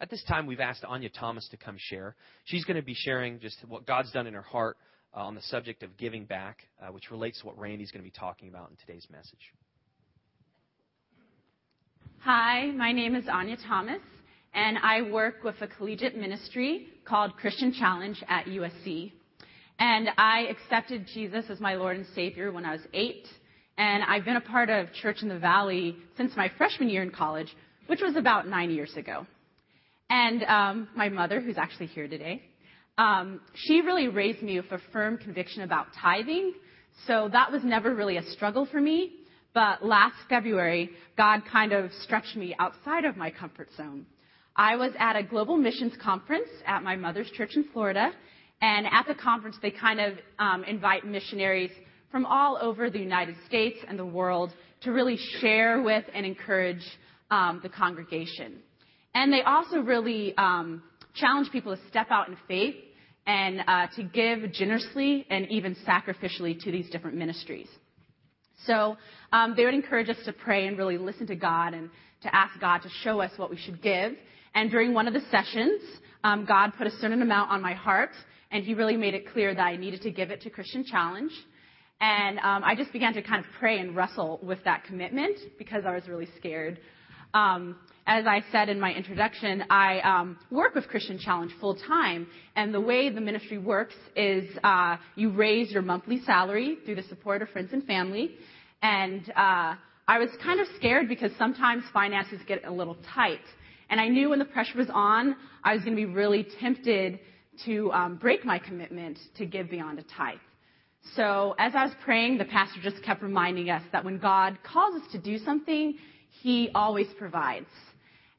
at this time, we've asked Anya Thomas to come share. She's going to be sharing just what God's done in her heart uh, on the subject of giving back, uh, which relates to what Randy's going to be talking about in today's message. Hi, my name is Anya Thomas, and I work with a collegiate ministry called Christian Challenge at USC. And I accepted Jesus as my Lord and Savior when I was eight. And I've been a part of Church in the Valley since my freshman year in college, which was about nine years ago. And um, my mother, who's actually here today, um, she really raised me with a firm conviction about tithing. So that was never really a struggle for me. But last February, God kind of stretched me outside of my comfort zone. I was at a global missions conference at my mother's church in Florida, and at the conference, they kind of um, invite missionaries from all over the United States and the world to really share with and encourage um, the congregation. And they also really um, challenge people to step out in faith and uh, to give generously and even sacrificially to these different ministries. So um, they would encourage us to pray and really listen to God and to ask God to show us what we should give. And during one of the sessions, um, God put a certain amount on my heart, and He really made it clear that I needed to give it to Christian Challenge. And um, I just began to kind of pray and wrestle with that commitment because I was really scared. Um, as I said in my introduction, I um, work with Christian Challenge full time, and the way the ministry works is uh, you raise your monthly salary through the support of friends and family. And uh, I was kind of scared because sometimes finances get a little tight. And I knew when the pressure was on, I was going to be really tempted to um, break my commitment to give beyond a tithe. So as I was praying, the pastor just kept reminding us that when God calls us to do something, He always provides.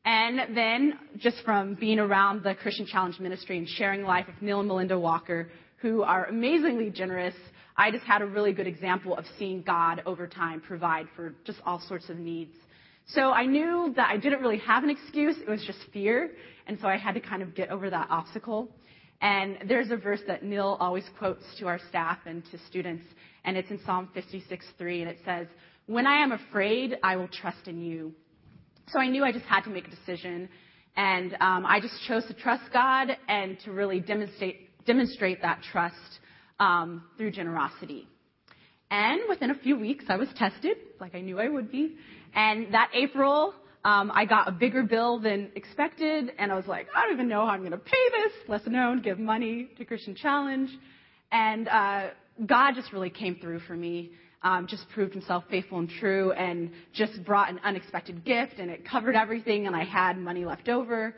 And then, just from being around the Christian Challenge Ministry and sharing life with Neil and Melinda Walker, who are amazingly generous, I just had a really good example of seeing God over time provide for just all sorts of needs. So I knew that I didn't really have an excuse. It was just fear. And so I had to kind of get over that obstacle. And there's a verse that Neil always quotes to our staff and to students, and it's in Psalm 56:3, and it says, When I am afraid, I will trust in you. So I knew I just had to make a decision, and um, I just chose to trust God and to really demonstrate, demonstrate that trust um, through generosity. And within a few weeks, I was tested, like I knew I would be. And that April, um, I got a bigger bill than expected, and I was like, I don't even know how I'm going to pay this, let alone give money to Christian Challenge. And uh, God just really came through for me, um, just proved himself faithful and true, and just brought an unexpected gift, and it covered everything, and I had money left over.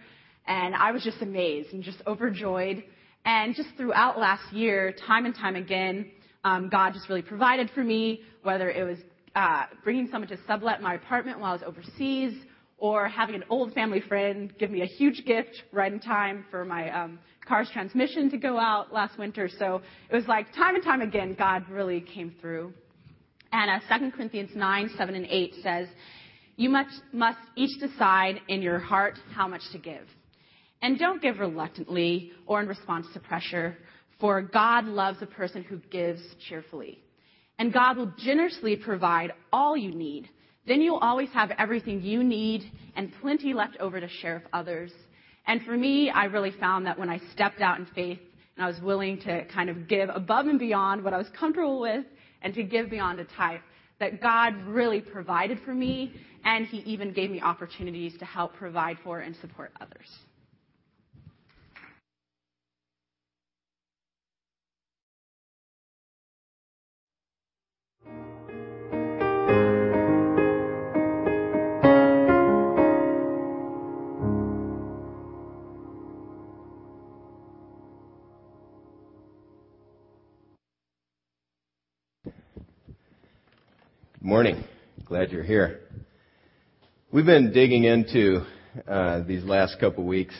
And I was just amazed and just overjoyed. And just throughout last year, time and time again, um, God just really provided for me, whether it was uh, bringing someone to sublet my apartment while I was overseas, or having an old family friend give me a huge gift right in time for my um, car's transmission to go out last winter. So it was like time and time again, God really came through. And uh, 2 Corinthians 9, 7, and 8 says, You must, must each decide in your heart how much to give. And don't give reluctantly or in response to pressure, for God loves a person who gives cheerfully. And God will generously provide all you need. Then you'll always have everything you need and plenty left over to share with others. And for me, I really found that when I stepped out in faith and I was willing to kind of give above and beyond what I was comfortable with and to give beyond a tithe, that God really provided for me and He even gave me opportunities to help provide for and support others. Morning. Glad you're here. We've been digging into uh, these last couple weeks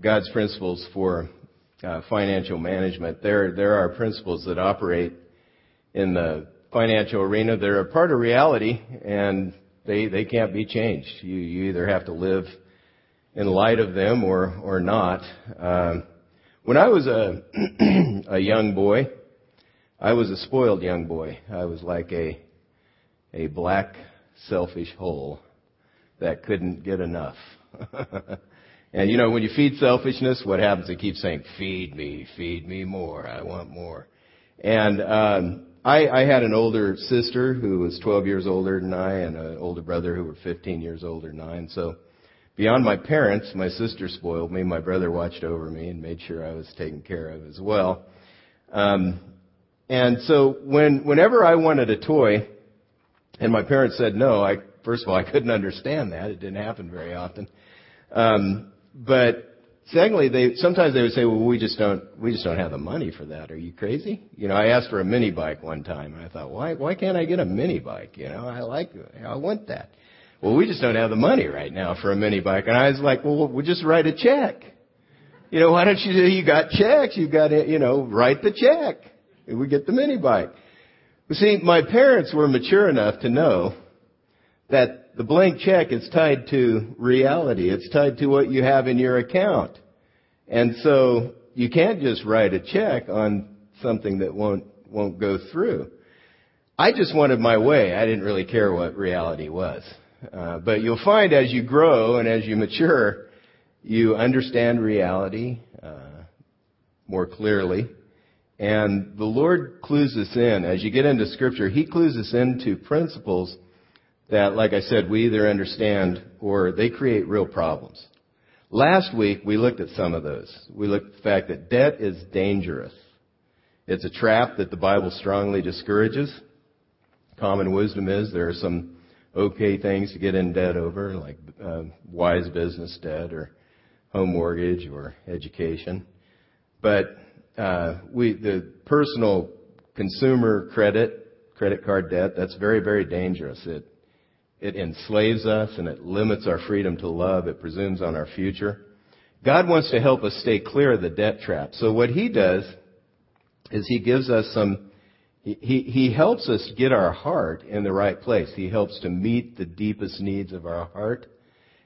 God's principles for uh, financial management. There, there are principles that operate in the financial arena. They're a part of reality, and they they can't be changed. You you either have to live in light of them or or not. Um, when I was a a young boy, I was a spoiled young boy. I was like a a black, selfish hole that couldn't get enough. And you know, when you feed selfishness, what happens? It keeps saying, feed me, feed me more. I want more. And, um, I, I had an older sister who was 12 years older than I and an older brother who were 15 years older than I. And so beyond my parents, my sister spoiled me. My brother watched over me and made sure I was taken care of as well. Um, and so when, whenever I wanted a toy and my parents said no, I, first of all, I couldn't understand that. It didn't happen very often. Um, but secondly, they sometimes they would say, "Well, we just don't we just don't have the money for that. Are you crazy?" You know, I asked for a mini bike one time, and I thought, "Why why can't I get a mini bike? You know, I like I want that." Well, we just don't have the money right now for a mini bike, and I was like, "Well, we'll just write a check." You know, why don't you? You got checks. You got to, you know, write the check. And we get the mini bike. You see, my parents were mature enough to know that the blank check is tied to reality. It's tied to what you have in your account. And so you can't just write a check on something that won't, won't go through. I just wanted my way. I didn't really care what reality was. Uh, but you'll find as you grow and as you mature, you understand reality uh, more clearly. And the Lord clues us in. As you get into Scripture, He clues us into principles that, like I said, we either understand or they create real problems. Last week, we looked at some of those. We looked at the fact that debt is dangerous. It's a trap that the Bible strongly discourages. Common wisdom is there are some okay things to get in debt over, like uh, wise business debt or home mortgage or education. But uh, we the personal consumer credit, credit card debt, that's very, very dangerous. It it enslaves us and it limits our freedom to love. It presumes on our future. God wants to help us stay clear of the debt trap. So what He does is He gives us some, He, he helps us get our heart in the right place. He helps to meet the deepest needs of our heart.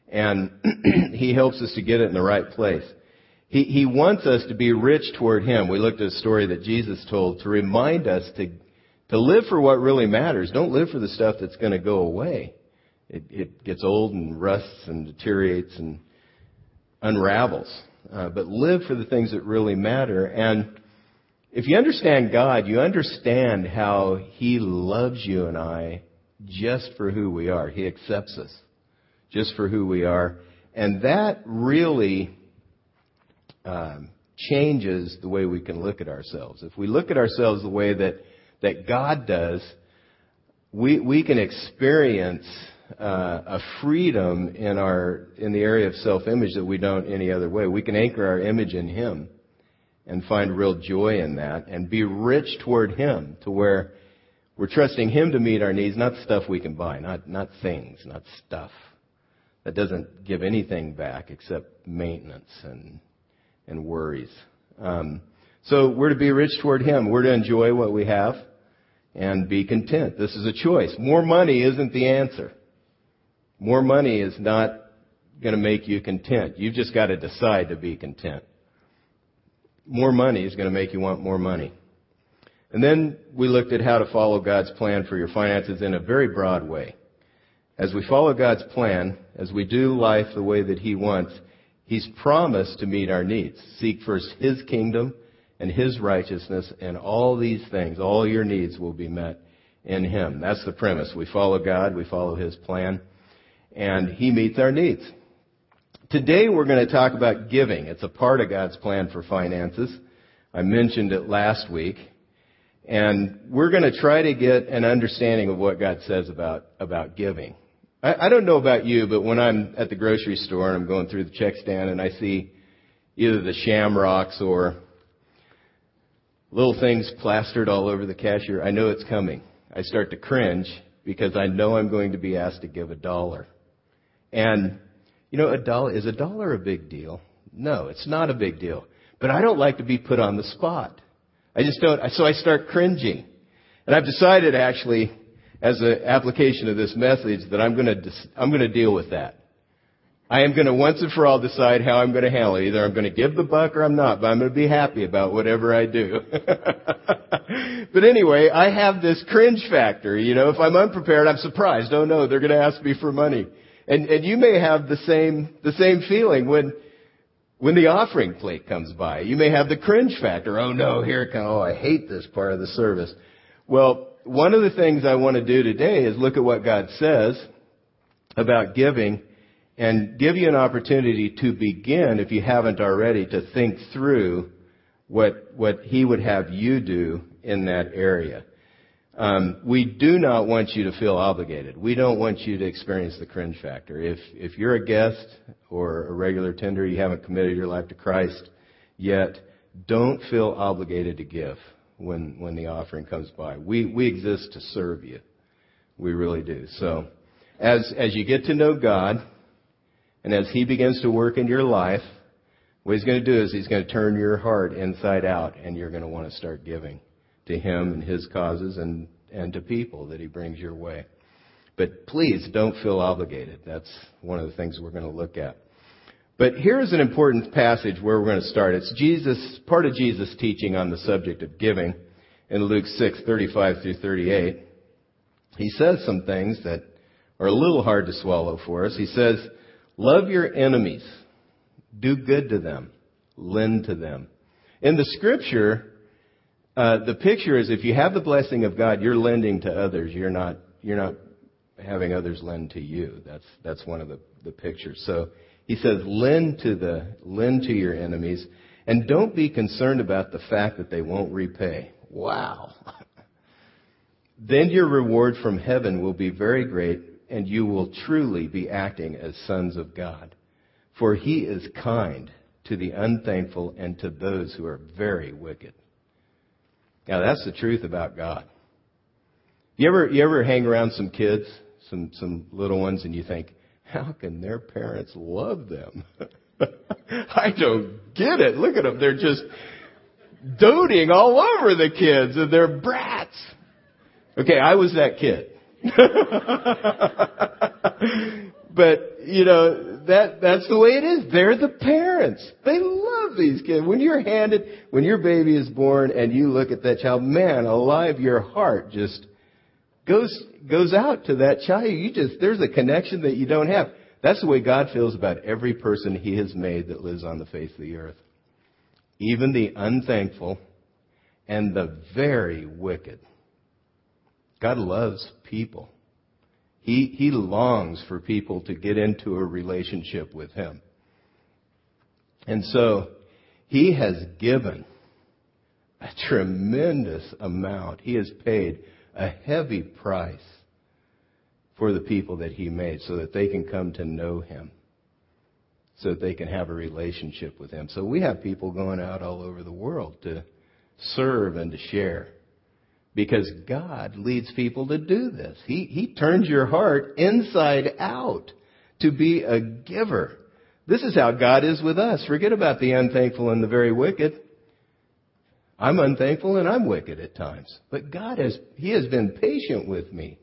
And He helps us to get it in the right place. He, he wants us to be rich toward Him. We looked at a story that Jesus told to remind us to, to live for what really matters. Don't live for the stuff that's going to go away. It, it gets old and rusts and deteriorates and unravels. Uh, but live for the things that really matter. And if you understand God, you understand how He loves you and I just for who we are. He accepts us just for who we are. And that really um, changes the way we can look at ourselves. If we look at ourselves the way that, that God does, we, we can experience uh, a freedom in our in the area of self-image that we don't any other way. We can anchor our image in Him and find real joy in that, and be rich toward Him to where we're trusting Him to meet our needs, not stuff we can buy, not not things, not stuff that doesn't give anything back except maintenance and and worries. Um, so we're to be rich toward Him. We're to enjoy what we have and be content. This is a choice. More money isn't the answer. More money is not going to make you content. You've just got to decide to be content. More money is going to make you want more money. And then we looked at how to follow God's plan for your finances in a very broad way. As we follow God's plan, as we do life the way that He wants, He's promised to meet our needs. Seek first His kingdom and His righteousness, and all these things, all your needs will be met in Him. That's the premise. We follow God, we follow His plan and He meets our needs. Today we're going to talk about giving. It's a part of God's plan for finances. I mentioned it last week. And we're going to try to get an understanding of what God says about, about giving. I, I don't know about you, but when I'm at the grocery store and I'm going through the check stand and I see either the shamrocks or little things plastered all over the cashier, I know it's coming. I start to cringe because I know I'm going to be asked to give a dollar. And, you know, a dollar, is a dollar a big deal? No, it's not a big deal. But I don't like to be put on the spot. I just don't, so I start cringing. And I've decided actually, as an application of this message, that I'm gonna, I'm gonna deal with that. I am gonna once and for all decide how I'm gonna handle it. Either I'm gonna give the buck or I'm not, but I'm gonna be happy about whatever I do. but anyway, I have this cringe factor, you know, if I'm unprepared, I'm surprised. Oh no, they're gonna ask me for money. And, and you may have the same, the same feeling when, when the offering plate comes by. You may have the cringe factor. Oh no, here it comes. Oh, I hate this part of the service. Well, one of the things I want to do today is look at what God says about giving and give you an opportunity to begin, if you haven't already, to think through what, what He would have you do in that area. Um, we do not want you to feel obligated. We don't want you to experience the cringe factor. If if you're a guest or a regular tender, you haven't committed your life to Christ yet, don't feel obligated to give when when the offering comes by. We we exist to serve you. We really do. So, as as you get to know God, and as He begins to work in your life, what He's going to do is He's going to turn your heart inside out, and you're going to want to start giving to Him and His causes and, and to people that He brings your way. But please don't feel obligated. That's one of the things we're going to look at. But here's an important passage where we're going to start. It's Jesus, part of Jesus' teaching on the subject of giving in Luke 6, 35 through 38. He says some things that are a little hard to swallow for us. He says, love your enemies. Do good to them. Lend to them. In the scripture, uh, the picture is if you have the blessing of God, you're lending to others. You're not, you're not having others lend to you. That's, that's one of the, the pictures. So he says, lend to the, lend to your enemies and don't be concerned about the fact that they won't repay. Wow. then your reward from heaven will be very great and you will truly be acting as sons of God. For he is kind to the unthankful and to those who are very wicked. Now that's the truth about God. You ever you ever hang around some kids, some some little ones, and you think, how can their parents love them? I don't get it. Look at them; they're just doting all over the kids, and they're brats. Okay, I was that kid. but you know, that, that's the way it is. They're the parents. They love these kids. When you're handed, when your baby is born and you look at that child, man alive, your heart just goes, goes out to that child. You just, there's a connection that you don't have. That's the way God feels about every person He has made that lives on the face of the earth. Even the unthankful and the very wicked. God loves people. He, he longs for people to get into a relationship with Him. And so, He has given a tremendous amount. He has paid a heavy price for the people that He made so that they can come to know Him. So that they can have a relationship with Him. So we have people going out all over the world to serve and to share. Because God leads people to do this. He, he turns your heart inside out to be a giver. This is how God is with us. Forget about the unthankful and the very wicked. I'm unthankful and I'm wicked at times. But God has, He has been patient with me.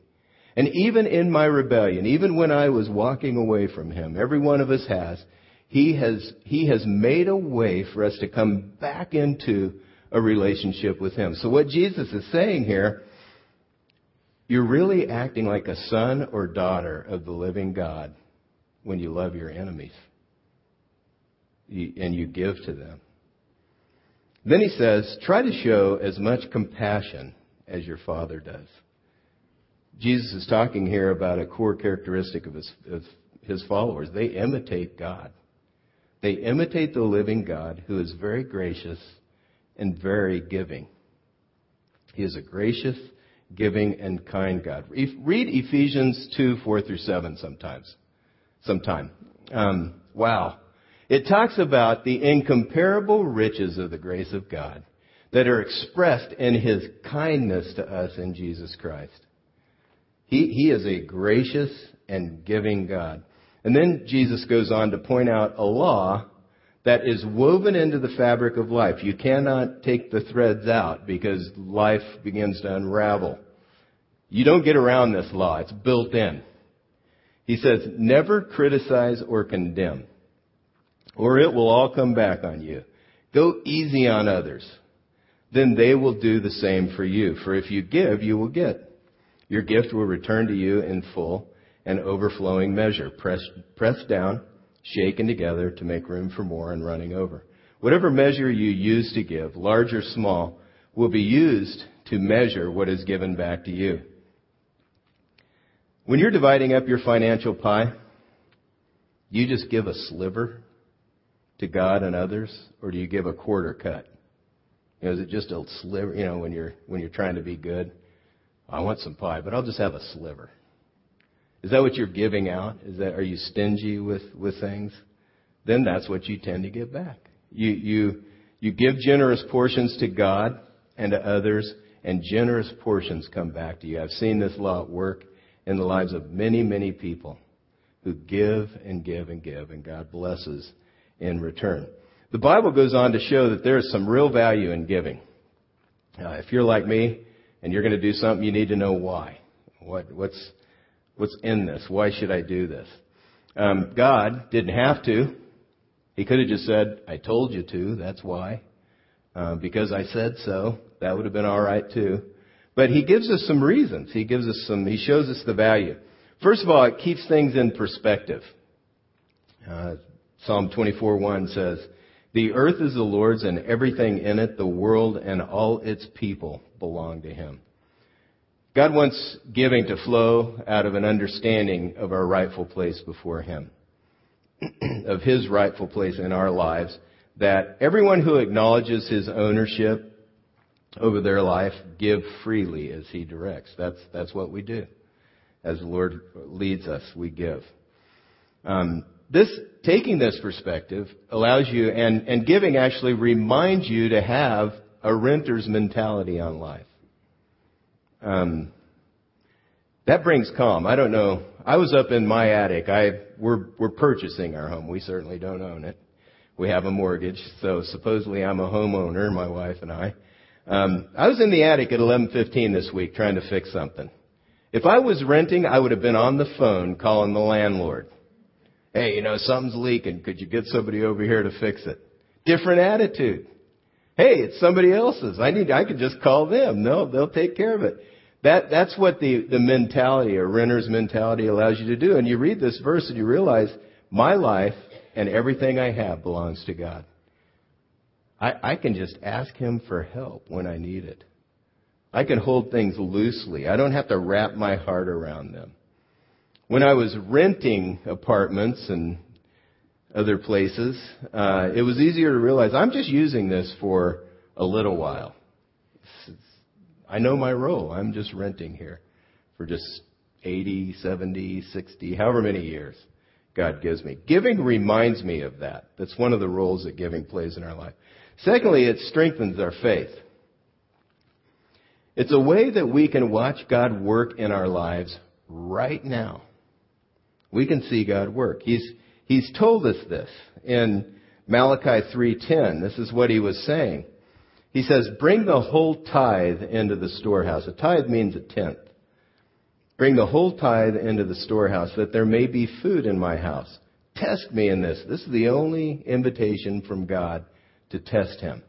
And even in my rebellion, even when I was walking away from Him, every one of us has, He has, He has made a way for us to come back into a relationship with Him. So what Jesus is saying here, you're really acting like a son or daughter of the living God when you love your enemies and you give to them. Then he says, try to show as much compassion as your Father does. Jesus is talking here about a core characteristic of his, of his followers. They imitate God. They imitate the living God who is very gracious and very giving. He is a gracious, giving, and kind God. Read Ephesians 2, 4 through 7 sometimes. Sometime. Um, wow. It talks about the incomparable riches of the grace of God that are expressed in His kindness to us in Jesus Christ. He, he is a gracious and giving God. And then Jesus goes on to point out a law that is woven into the fabric of life. You cannot take the threads out because life begins to unravel. You don't get around this law. It's built in. He says, never criticize or condemn, or it will all come back on you. Go easy on others. Then they will do the same for you. For if you give, you will get. Your gift will return to you in full and overflowing measure, pressed, pressed down, shaken together to make room for more and running over. Whatever measure you use to give, large or small, will be used to measure what is given back to you. When you're dividing up your financial pie, you just give a sliver to God and others, or do you give a quarter cut? You know, is it just a sliver? You know, when you're when you're trying to be good, I want some pie, but I'll just have a sliver. Is that what you're giving out? Is that are you stingy with with things? Then that's what you tend to give back. You you you give generous portions to God and to others, and generous portions come back to you. I've seen this law at work in the lives of many many people who give and give and give, and God blesses in return. The Bible goes on to show that there is some real value in giving. Uh, if you're like me and you're going to do something, you need to know why. What, what's, what's in this? Why should I do this? Um, God didn't have to. He could have just said, I told you to, that's why. Uh, because I said so. That would have been alright too. But He gives us some reasons. He gives us some, He shows us the value. First of all, it keeps things in perspective. Uh, Psalm 24:1 says, "The earth is the Lord's and everything in it, the world and all its people belong to him." God wants giving to flow out of an understanding of our rightful place before him. of his rightful place in our lives, that everyone who acknowledges his ownership over their life give freely as he directs. That's that's what we do. As the Lord leads us, we give. Um, this taking this perspective allows you, and, and giving actually reminds you to have a renter's mentality on life. Um, that brings calm. I don't know. I was up in my attic. I we're we're purchasing our home. We certainly don't own it. We have a mortgage, so supposedly I'm a homeowner. My wife and I. Um, I was in the attic at 11:15 this week trying to fix something. If I was renting, I would have been on the phone calling the landlord. Hey, you know, something's leaking. Could you get somebody over here to fix it? Different attitude. Hey, it's somebody else's. I need, I can just call them. No, they'll take care of it. That, that's what the, the mentality, a renter's mentality allows you to do. And you read this verse and you realize my life and everything I have belongs to God. I, I can just ask Him for help when I need it. I can hold things loosely. I don't have to wrap my heart around them. When I was renting apartments and other places, uh, it was easier to realize I'm just using this for a little while. It's, it's, I know my role. I'm just renting here for just 80, 70, 60, however many years God gives me. Giving reminds me of that. That's one of the roles that giving plays in our life. Secondly, it strengthens our faith. It's a way that we can watch God work in our lives right now. We can see God work. He's, he's told us this in Malachi 3.10. This is what he was saying. He says, bring the whole tithe into the storehouse. A tithe means a tenth. Bring the whole tithe into the storehouse that there may be food in my house. Test me in this. This is the only invitation from God to test him.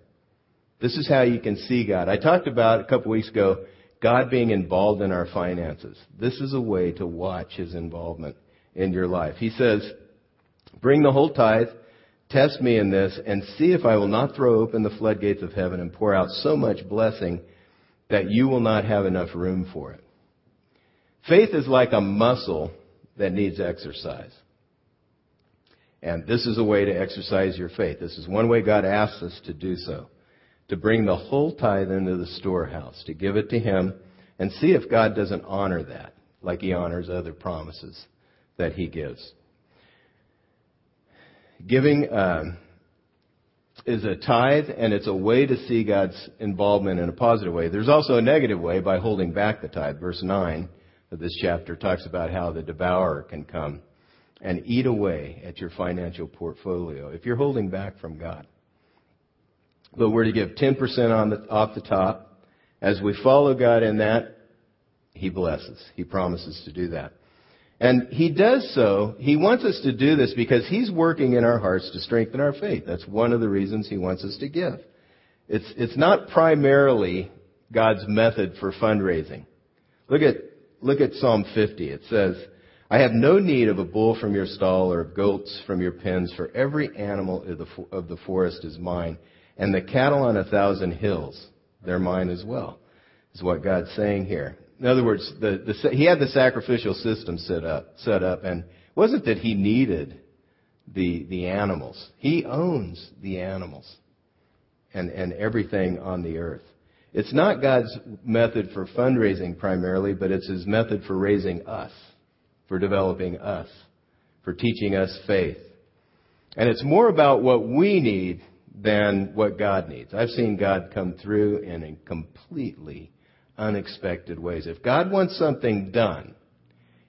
This is how you can see God. I talked about a couple weeks ago God being involved in our finances. This is a way to watch his involvement in your life. He says, Bring the whole tithe, test me in this, and see if I will not throw open the floodgates of heaven and pour out so much blessing that you will not have enough room for it. Faith is like a muscle that needs exercise. And this is a way to exercise your faith. This is one way God asks us to do so to bring the whole tithe into the storehouse, to give it to Him, and see if God doesn't honor that, like He honors other promises that He gives. Giving um, is a tithe, and it's a way to see God's involvement in a positive way. There's also a negative way by holding back the tithe. Verse 9 of this chapter talks about how the devourer can come and eat away at your financial portfolio if you're holding back from God. But we're to give 10% on the, off the top. As we follow God in that, He blesses. He promises to do that. And He does so, He wants us to do this because He's working in our hearts to strengthen our faith. That's one of the reasons He wants us to give. It's, it's not primarily God's method for fundraising. Look at, look at Psalm 50. It says, I have no need of a bull from your stall or of goats from your pens, for every animal of the, of the forest is mine, and the cattle on a thousand hills, they're mine as well, is what God's saying here. In other words, the, the, he had the sacrificial system set up, set up, and it wasn't that he needed the, the animals. He owns the animals and, and everything on the earth. It's not God's method for fundraising primarily, but it's His method for raising us, for developing us, for teaching us faith. And it's more about what we need than what God needs. I've seen God come through in completely unexpected ways. If God wants something done,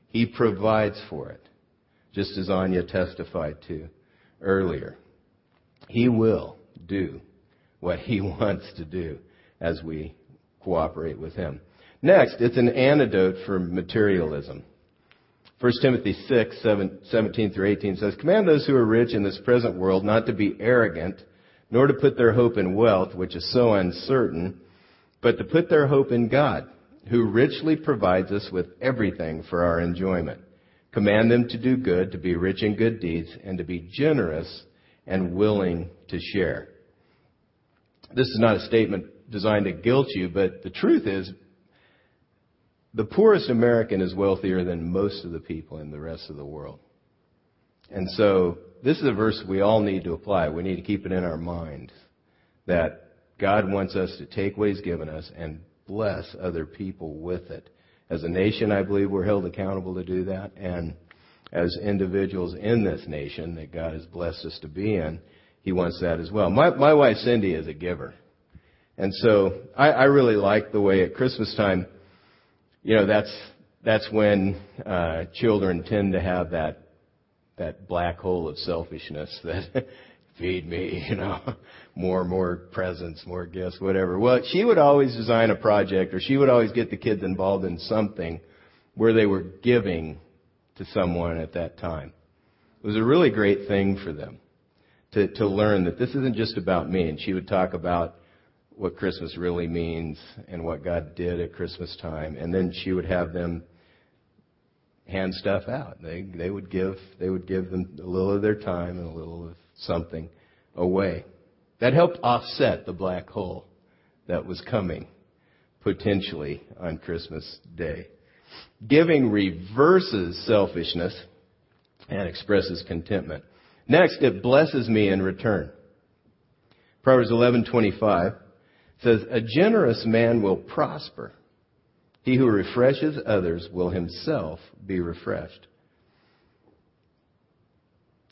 He provides for it, just as Anya testified to earlier. He will do what He wants to do as we cooperate with Him. Next, it's an antidote for materialism. 1 Timothy 6, 17 through 18 says, Command those who are rich in this present world not to be arrogant, nor to put their hope in wealth, which is so uncertain, but to put their hope in God, who richly provides us with everything for our enjoyment. Command them to do good, to be rich in good deeds, and to be generous and willing to share. This is not a statement designed to guilt you, but the truth is, the poorest American is wealthier than most of the people in the rest of the world. And so, this is a verse we all need to apply. We need to keep it in our mind that God wants us to take what He's given us and bless other people with it. As a nation, I believe we're held accountable to do that. And as individuals in this nation that God has blessed us to be in, He wants that as well. My, my wife Cindy is a giver. And so I, I really like the way at Christmas time, you know, that's that's when uh, children tend to have that that black hole of selfishness that feed me, you know, more more presents, more gifts, whatever. Well, she would always design a project, or she would always get the kids involved in something where they were giving to someone at that time. It was a really great thing for them to to learn that this isn't just about me. And she would talk about what Christmas really means and what God did at Christmas time. And then she would have them hand stuff out. They they would give they would give them a little of their time and a little of something away. That helped offset the black hole that was coming potentially on Christmas Day. Giving reverses selfishness and expresses contentment. Next, it blesses me in return. Proverbs 11:25 says, A generous man will prosper. He who refreshes others will himself be refreshed.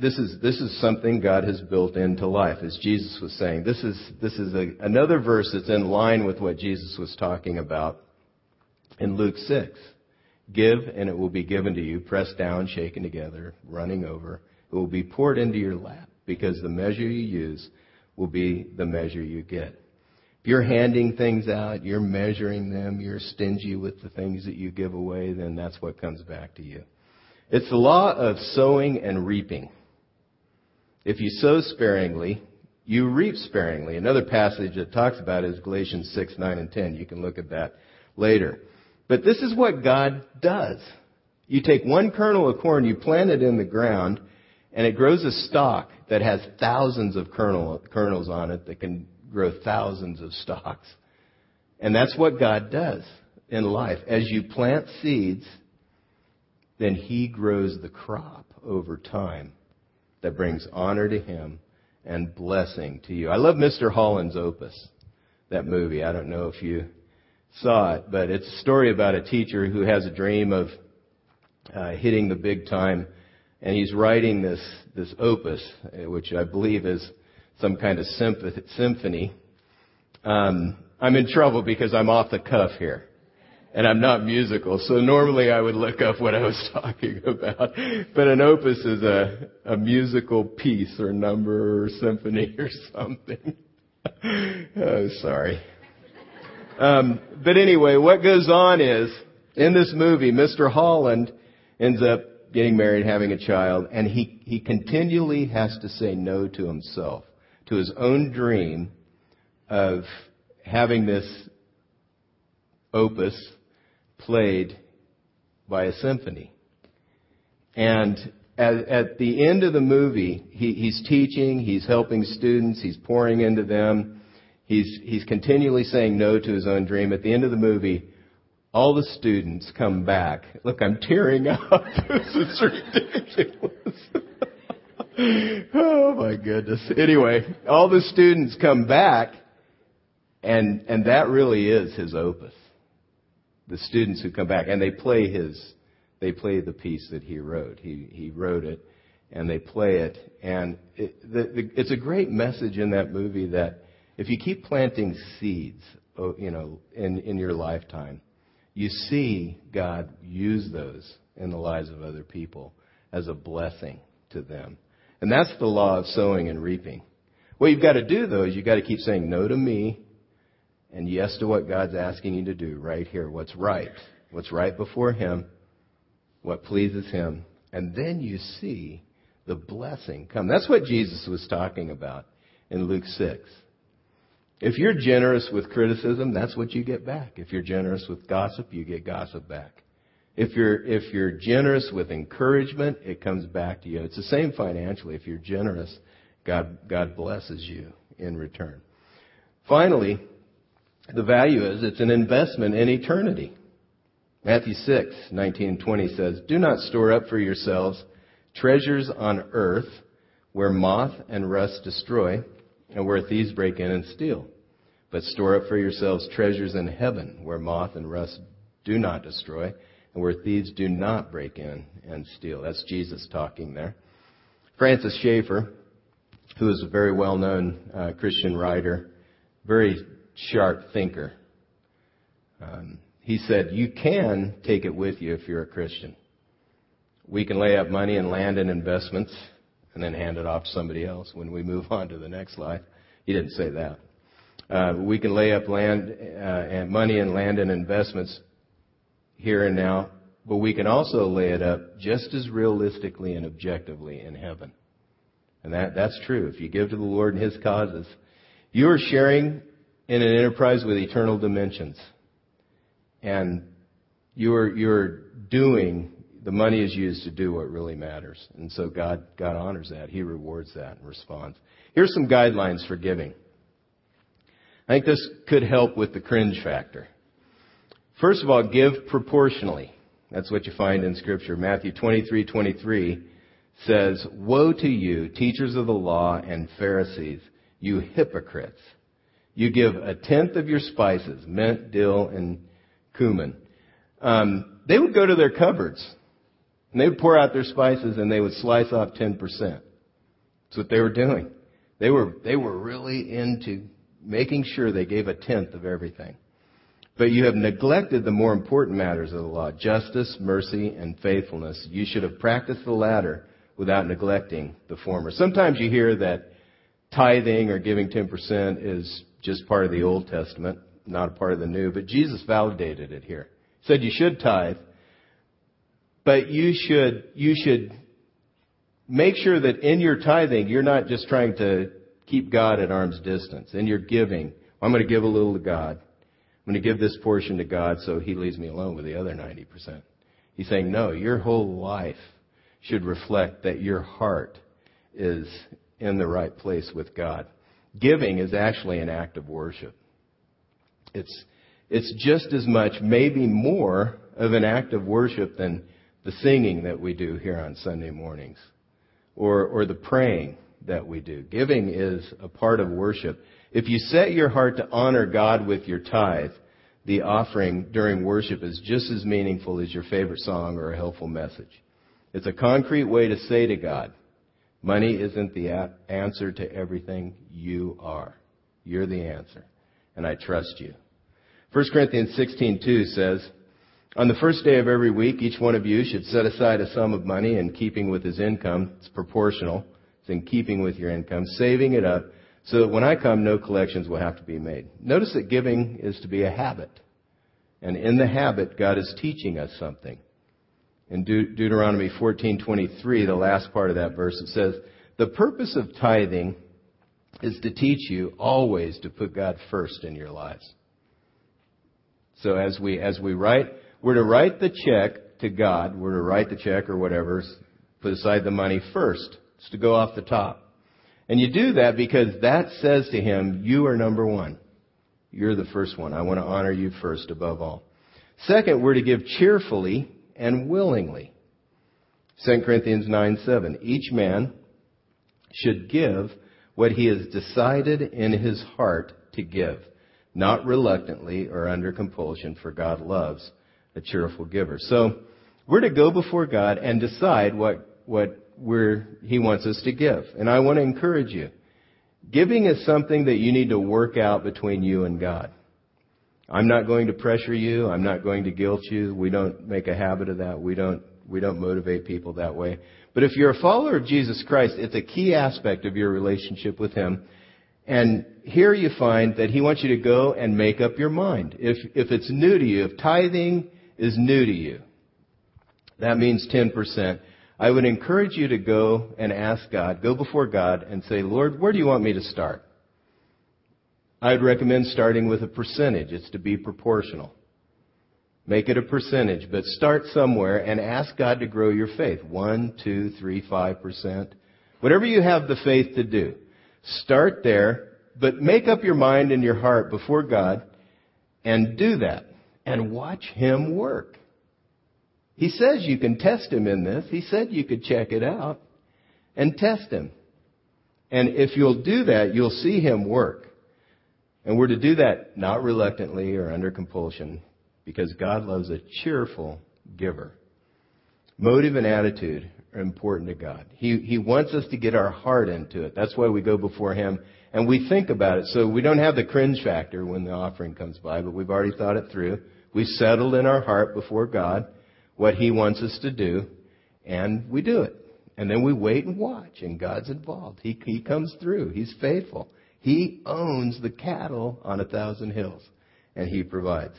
This is, this is something God has built into life, as Jesus was saying. This is, this is a, another verse that's in line with what Jesus was talking about in Luke 6. Give, and it will be given to you, pressed down, shaken together, running over. It will be poured into your lap, because the measure you use will be the measure you get If you're handing things out, you're measuring them, you're stingy with the things that you give away, then that's what comes back to you. It's the law of sowing and reaping. If you sow sparingly, you reap sparingly. Another passage that talks about is Galatians 6, 9, and 10. You can look at that later. But this is what God does. You take one kernel of corn, you plant it in the ground, and it grows a stalk that has thousands of kernel, kernels on it that can grow thousands of stalks. And that's what God does in life. As you plant seeds, then He grows the crop over time that brings honor to Him and blessing to you. I love Mr. Holland's Opus, that movie. I don't know if you saw it, but it's a story about a teacher who has a dream of uh, hitting the big time, and he's writing this this opus, which I believe is some kind of symphony. Um, I'm in trouble because I'm off the cuff here. And I'm not musical, so normally I would look up what I was talking about. But an opus is a, a musical piece or number or symphony or something. oh, sorry. Um, but anyway, what goes on is, in this movie, Mr. Holland ends up getting married, having a child, and he, he continually has to say no to himself to his own dream of having this opus played by a symphony. And at, at the end of the movie, he, he's teaching, he's helping students, he's pouring into them, he's, he's continually saying no to his own dream. At the end of the movie, all the students come back. Look, I'm tearing up. this is ridiculous. oh my goodness. Anyway, all the students come back and, and that really is his opus. The students who come back and they play his, they play the piece that he wrote. He, he wrote it and they play it and it, the, the, it's a great message in that movie that if you keep planting seeds, oh, you know, in, in your lifetime, you see God use those in the lives of other people as a blessing to them. And that's the law of sowing and reaping. What you've got to do though is you've got to keep saying no to me and yes to what God's asking you to do right here. What's right. What's right before Him. What pleases Him. And then you see the blessing come. That's what Jesus was talking about in Luke 6. If you're generous with criticism, that's what you get back. If you're generous with gossip, you get gossip back. If you're, if you're generous with encouragement, it comes back to you. It's the same financially. If you're generous, God, God blesses you in return. Finally, the value is it's an investment in eternity. Matthew 6, 19 and 20 says, Do not store up for yourselves treasures on earth where moth and rust destroy and where thieves break in and steal. But store up for yourselves treasures in heaven where moth and rust do not destroy and where thieves do not break in and steal. That's Jesus talking there. Francis Schaeffer, who is a very well known uh, Christian writer, very sharp thinker, um, he said, You can take it with you if you're a Christian. We can lay up money and land in investments and then hand it off to somebody else when we move on to the next life. He didn't say that. Uh, we can lay up land uh, and money and land and investments here and now, but we can also lay it up just as realistically and objectively in heaven. And that, that's true. If you give to the Lord and His causes, you are sharing in an enterprise with eternal dimensions. And you're, you're doing, the money is used to do what really matters. And so God, God honors that. He rewards that and responds. Here's some guidelines for giving. I think this could help with the cringe factor. First of all, give proportionally. That's what you find in scripture. Matthew 23:23 says, "Woe to you, teachers of the law and Pharisees, you hypocrites! You give a tenth of your spices, mint, dill, and cumin." Um, they would go to their cupboards and they would pour out their spices and they would slice off 10%. That's what they were doing. They were, they were really into making sure they gave a tenth of everything. But you have neglected the more important matters of the law justice, mercy, and faithfulness. You should have practiced the latter without neglecting the former. Sometimes you hear that tithing or giving 10% is just part of the Old Testament, not a part of the New, but Jesus validated it here. He said you should tithe, but you should, you should make sure that in your tithing, you're not just trying to keep God at arm's distance. In your giving, I'm going to give a little to God. I'm going to give this portion to God so He leaves me alone with the other 90%. He's saying, no, your whole life should reflect that your heart is in the right place with God. Giving is actually an act of worship. It's, it's just as much, maybe more, of an act of worship than the singing that we do here on Sunday mornings or, or the praying that we do. Giving is a part of worship. If you set your heart to honor God with your tithe, the offering during worship is just as meaningful as your favorite song or a helpful message. It's a concrete way to say to God, money isn't the answer to everything. You are. You're the answer. And I trust you. 1 Corinthians 16:2 says, "On the first day of every week, each one of you should set aside a sum of money in keeping with his income. It's proportional It's in keeping with your income, saving it up so that when I come, no collections will have to be made. Notice that giving is to be a habit. And in the habit, God is teaching us something. In De- Deuteronomy 14:23, the last part of that verse, it says, "The purpose of tithing is to teach you always to put God first in your lives." So as we as we write, we're to write the check to God. We're to write the check or whatever put aside the money first. It's to go off the top. And you do that because that says to him, you are number one. You're the first one. I want to honor you first above all. Second, we're to give cheerfully and willingly. 2 Corinthians 9 7. Each man should give what he has decided in his heart to give, not reluctantly or under compulsion, for God loves a cheerful giver. So, we're to go before God and decide what, what we're, He wants us to give. And I want to encourage you. Giving is something that you need to work out between you and God. I'm not going to pressure you. I'm not going to guilt you. We don't make a habit of that. We don't, we don't motivate people that way. But if you're a follower of Jesus Christ, it's a key aspect of your relationship with Him. And here you find that He wants you to go and make up your mind. If, if it's new to you, if tithing is new to you, that means 10%. I would encourage you to go and ask God, go before God and say, Lord, where do you want me to start? I'd recommend starting with a percentage. It's to be proportional. Make it a percentage, but start somewhere and ask God to grow your faith. One, two, three, five percent. Whatever you have the faith to do. Start there, but make up your mind and your heart before God and do that. And watch Him work. He says you can test Him in this. He said you could check it out and test Him. And if you'll do that, you'll see Him work. And we're to do that not reluctantly or under compulsion because God loves a cheerful giver. Motive and attitude are important to God. He, he wants us to get our heart into it. That's why we go before Him and we think about it. So we don't have the cringe factor when the offering comes by, but we've already thought it through. We've settled in our heart before God what He wants us to do and we do it. And then we wait and watch and God's involved. He, he comes through. He's faithful. He owns the cattle on a thousand hills, and He provides.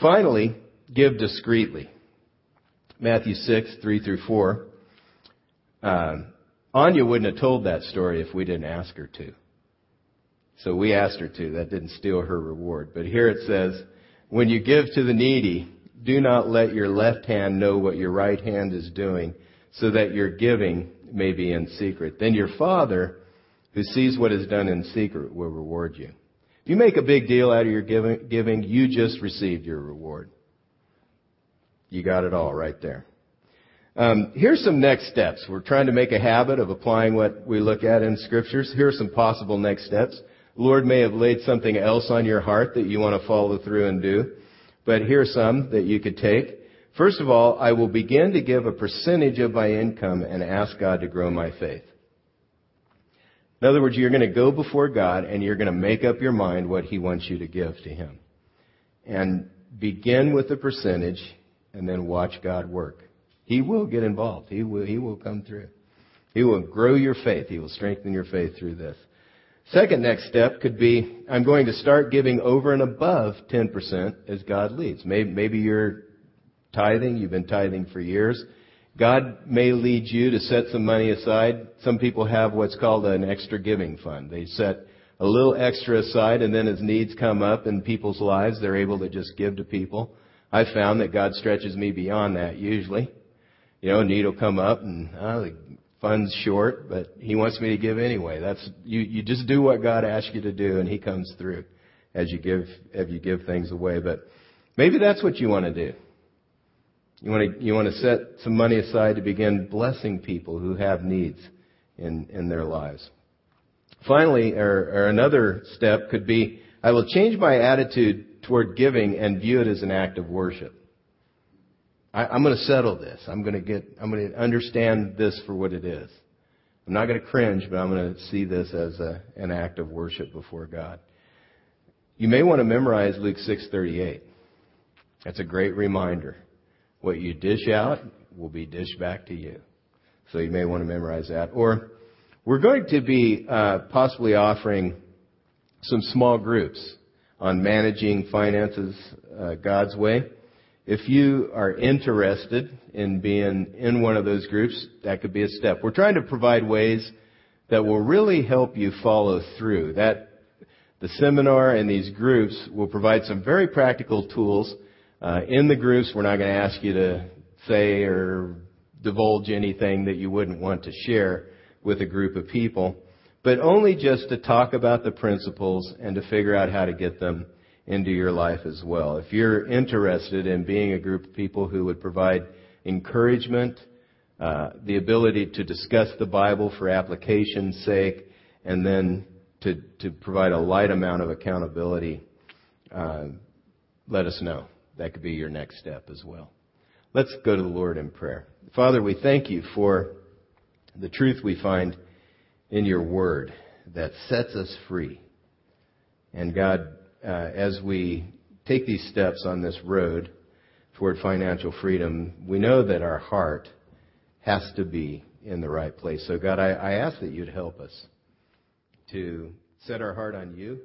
Finally, give discreetly. Matthew 6, 3 through 4. Uh, Anya wouldn't have told that story if we didn't ask her to. So we asked her to. That didn't steal her reward. But here it says, when you give to the needy, do not let your left hand know what your right hand is doing, so that your giving may be in secret. Then your Father, who sees what is done in secret will reward you. If you make a big deal out of your giving, giving, you just received your reward. You got it all right there. Um, here's some next steps. We're trying to make a habit of applying what we look at in scriptures. Here are some possible next steps. Lord may have laid something else on your heart that you want to follow through and do. But here are some that you could take. First of all, I will begin to give a percentage of my income and ask God to grow my faith. In other words, you're going to go before God and you're going to make up your mind what He wants you to give to Him. And begin with the percentage and then watch God work. He will get involved. He will, he will come through. He will grow your faith. He will strengthen your faith through this. Second next step could be, I'm going to start giving over and above 10% as God leads. Maybe, maybe you're tithing, you've been tithing for years, God may lead you to set some money aside. Some people have what's called an extra giving fund. They set a little extra aside and then as needs come up in people's lives, they're able to just give to people. I've found that God stretches me beyond that usually. You know, a need will come up and uh, the fund's short, but He wants me to give anyway. That's you. You just do what God asks you to do, and He comes through as you give as you give things away. But maybe that's what you want to do. You want to, you want to set some money aside to begin blessing people who have needs in, in their lives. Finally, or, or another step could be, I will change my attitude toward giving and view it as an act of worship. I, I'm going to settle this. I'm going to get, I'm going to understand this for what it is. I'm not going to cringe, but I'm going to see this as a, an act of worship before God. You may want to memorize Luke 6:38. That's a great reminder. What you dish out will be dished back to you. So you may want to memorize that. Or we're going to be uh, possibly offering some small groups on managing finances uh, God's way. If you are interested in being in one of those groups, that could be a step. We're trying to provide ways that will really help you follow through. That the seminar and these groups will provide some very practical tools uh, in the groups, we're not going to ask you to say or divulge anything that you wouldn't want to share with a group of people, but only just to talk about the principles and to figure out how to get them into your life as well. If you're interested in being a group of people who would provide encouragement, uh, the ability to discuss the Bible for application's sake, and then to, to provide a light amount of accountability, uh, let us know. That could be your next step as well. Let's go to the Lord in prayer. Father, we thank you for the truth we find in your word that sets us free. And God, uh, as we take these steps on this road toward financial freedom, we know that our heart has to be in the right place. So God, I, I ask that you'd help us to set our heart on you